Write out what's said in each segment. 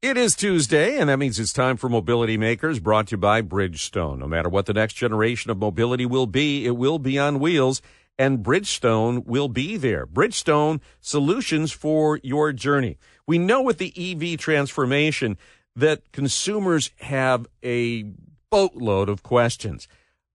It is Tuesday, and that means it's time for Mobility Makers, brought to you by Bridgestone. No matter what the next generation of mobility will be, it will be on wheels, and Bridgestone will be there. Bridgestone solutions for your journey. We know with the EV transformation that consumers have a boatload of questions.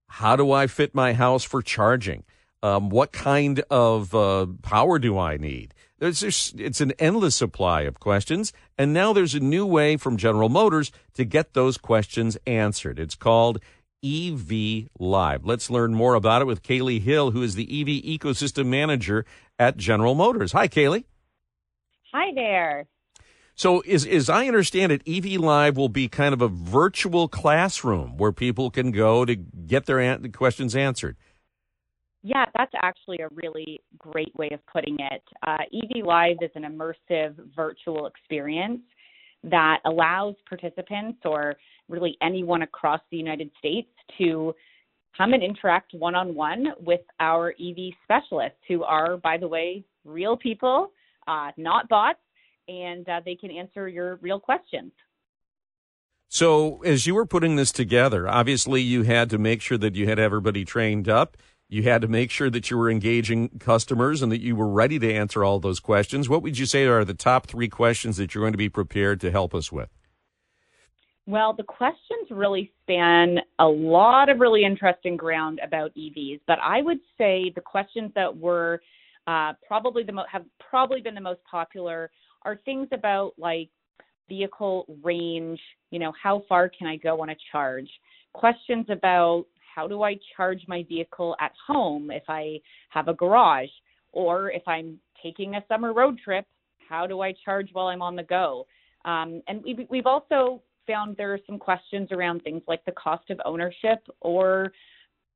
How do I fit my house for charging? Um, what kind of uh, power do I need? There's just, it's an endless supply of questions, and now there's a new way from General Motors to get those questions answered. It's called EV Live. Let's learn more about it with Kaylee Hill, who is the EV Ecosystem Manager at General Motors. Hi, Kaylee. Hi there. So, as, as I understand it, EV Live will be kind of a virtual classroom where people can go to get their an- questions answered. Yeah, that's actually a really great way of putting it. Uh, EV Live is an immersive virtual experience that allows participants or really anyone across the United States to come and interact one on one with our EV specialists, who are, by the way, real people, uh, not bots, and uh, they can answer your real questions. So, as you were putting this together, obviously you had to make sure that you had everybody trained up. You had to make sure that you were engaging customers and that you were ready to answer all those questions. What would you say are the top three questions that you're going to be prepared to help us with? Well, the questions really span a lot of really interesting ground about EVs, but I would say the questions that were uh, probably the mo- have probably been the most popular are things about like vehicle range, you know, how far can I go on a charge? Questions about how do I charge my vehicle at home if I have a garage? Or if I'm taking a summer road trip, how do I charge while I'm on the go? Um, and we, we've also found there are some questions around things like the cost of ownership or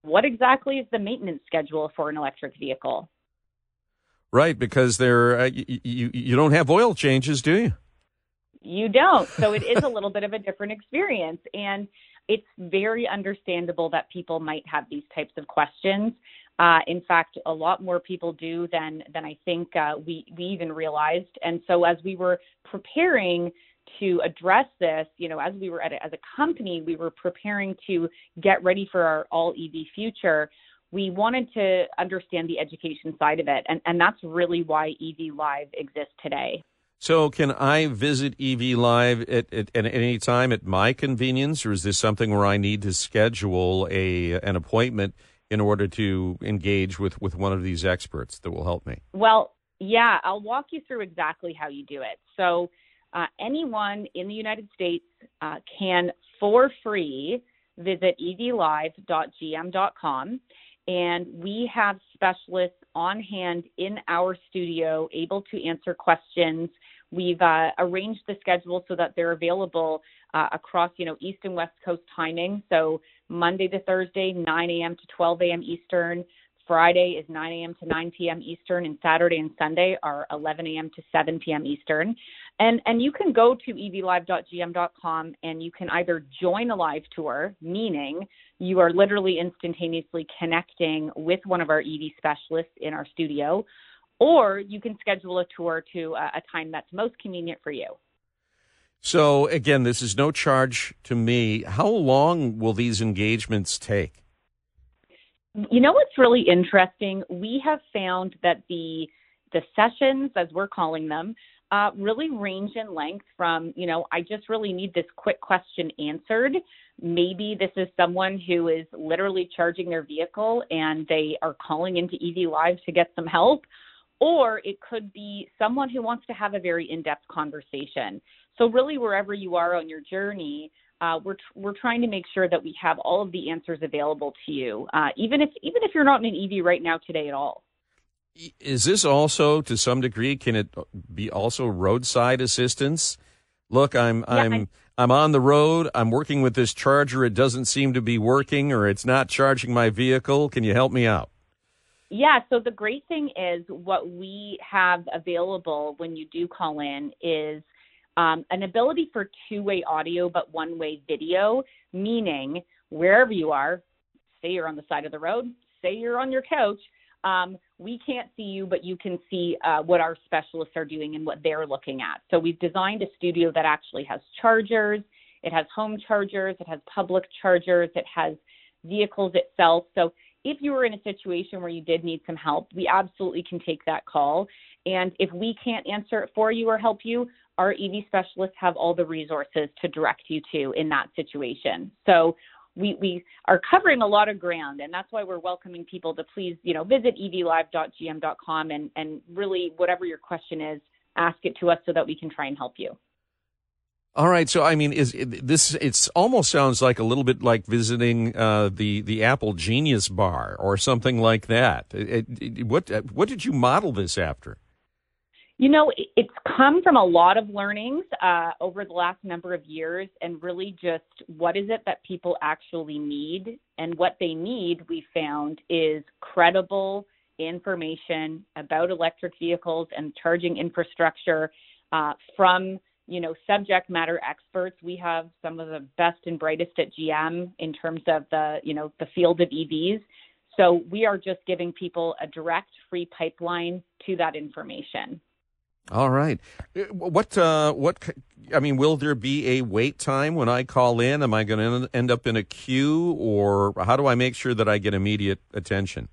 what exactly is the maintenance schedule for an electric vehicle? Right, because there uh, you, you you don't have oil changes, do you? You don't. So it is a little bit of a different experience. And it's very understandable that people might have these types of questions. Uh, in fact, a lot more people do than than I think uh, we we even realized. And so, as we were preparing to address this, you know, as we were at a, as a company, we were preparing to get ready for our all EV future. We wanted to understand the education side of it, and, and that's really why EV Live exists today. So, can I visit EV Live at, at, at, any time at my convenience, or is this something where I need to schedule a an appointment in order to engage with, with one of these experts that will help me? Well, yeah, I'll walk you through exactly how you do it. So, uh, anyone in the United States uh, can, for free, visit evlive.gm.com. And we have specialists on hand in our studio able to answer questions We've uh, arranged the schedule so that they're available uh, across, you know, East and West Coast timing. So Monday to Thursday, 9 a.m. to 12 a.m. Eastern. Friday is 9 a.m. to 9 p.m. Eastern, and Saturday and Sunday are 11 a.m. to 7 p.m. Eastern. And and you can go to evlive.gm.com and you can either join a live tour, meaning you are literally instantaneously connecting with one of our EV specialists in our studio, or you can schedule a tour to a, a time that's most convenient for you. So, again, this is no charge to me. How long will these engagements take? You know what's really interesting? We have found that the the sessions, as we're calling them, uh, really range in length from, you know, I just really need this quick question answered. Maybe this is someone who is literally charging their vehicle and they are calling into EV Live to get some help or it could be someone who wants to have a very in-depth conversation. So really, wherever you are on your journey, uh, we're we're trying to make sure that we have all of the answers available to you, uh, even if even if you're not in an EV right now today at all. Is this also, to some degree, can it be also roadside assistance? Look, I'm yeah, I'm I- I'm on the road. I'm working with this charger. It doesn't seem to be working, or it's not charging my vehicle. Can you help me out? Yeah, so the great thing is what we have available when you do call in is um, an ability for two way audio but one way video, meaning wherever you are, say you're on the side of the road, say you're on your couch, um, we can't see you, but you can see uh, what our specialists are doing and what they're looking at. So we've designed a studio that actually has chargers, it has home chargers, it has public chargers, it has vehicles itself. So if you were in a situation where you did need some help, we absolutely can take that call. And if we can't answer it for you or help you, our EV specialists have all the resources to direct you to in that situation. So we, we are covering a lot of ground and that's why we're welcoming people to please, you know, visit evlive.gm.com and, and really whatever your question is, ask it to us so that we can try and help you. All right, so I mean, is this? It's almost sounds like a little bit like visiting uh, the the Apple Genius Bar or something like that. It, it, what what did you model this after? You know, it's come from a lot of learnings uh, over the last number of years, and really just what is it that people actually need, and what they need, we found, is credible information about electric vehicles and charging infrastructure uh, from you know, subject matter experts. We have some of the best and brightest at GM in terms of the, you know, the field of EVs. So we are just giving people a direct free pipeline to that information. All right. Uh, what, uh, what, I mean, will there be a wait time when I call in? Am I going to end up in a queue or how do I make sure that I get immediate attention?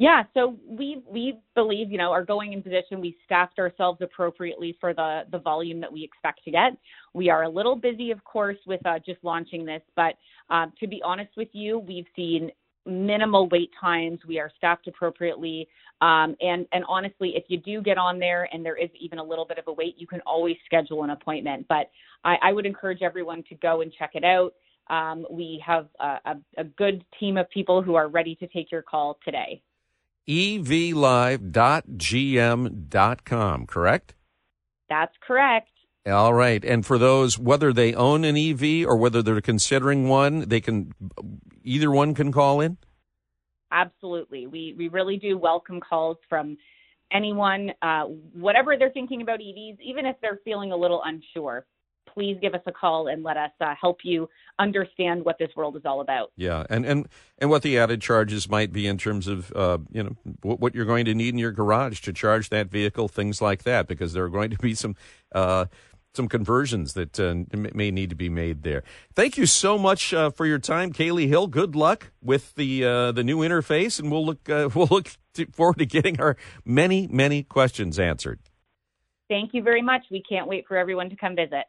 Yeah, so we we believe, you know, are going in position. We staffed ourselves appropriately for the the volume that we expect to get. We are a little busy, of course, with uh, just launching this, but um, to be honest with you, we've seen minimal wait times. We are staffed appropriately, um, and and honestly, if you do get on there and there is even a little bit of a wait, you can always schedule an appointment. But I, I would encourage everyone to go and check it out. Um, we have a, a, a good team of people who are ready to take your call today evlive.gm.com, correct? That's correct. All right. And for those, whether they own an EV or whether they're considering one, they can, either one can call in? Absolutely. We, we really do welcome calls from anyone, uh, whatever they're thinking about EVs, even if they're feeling a little unsure please give us a call and let us uh, help you understand what this world is all about. Yeah, and and and what the added charges might be in terms of uh, you know what you're going to need in your garage to charge that vehicle, things like that, because there are going to be some. Some conversions that uh, may need to be made there. Thank you so much uh, for your time, Kaylee Hill. Good luck with the uh, the new interface, and we'll look uh, we'll look to, forward to getting our many many questions answered. Thank you very much. We can't wait for everyone to come visit.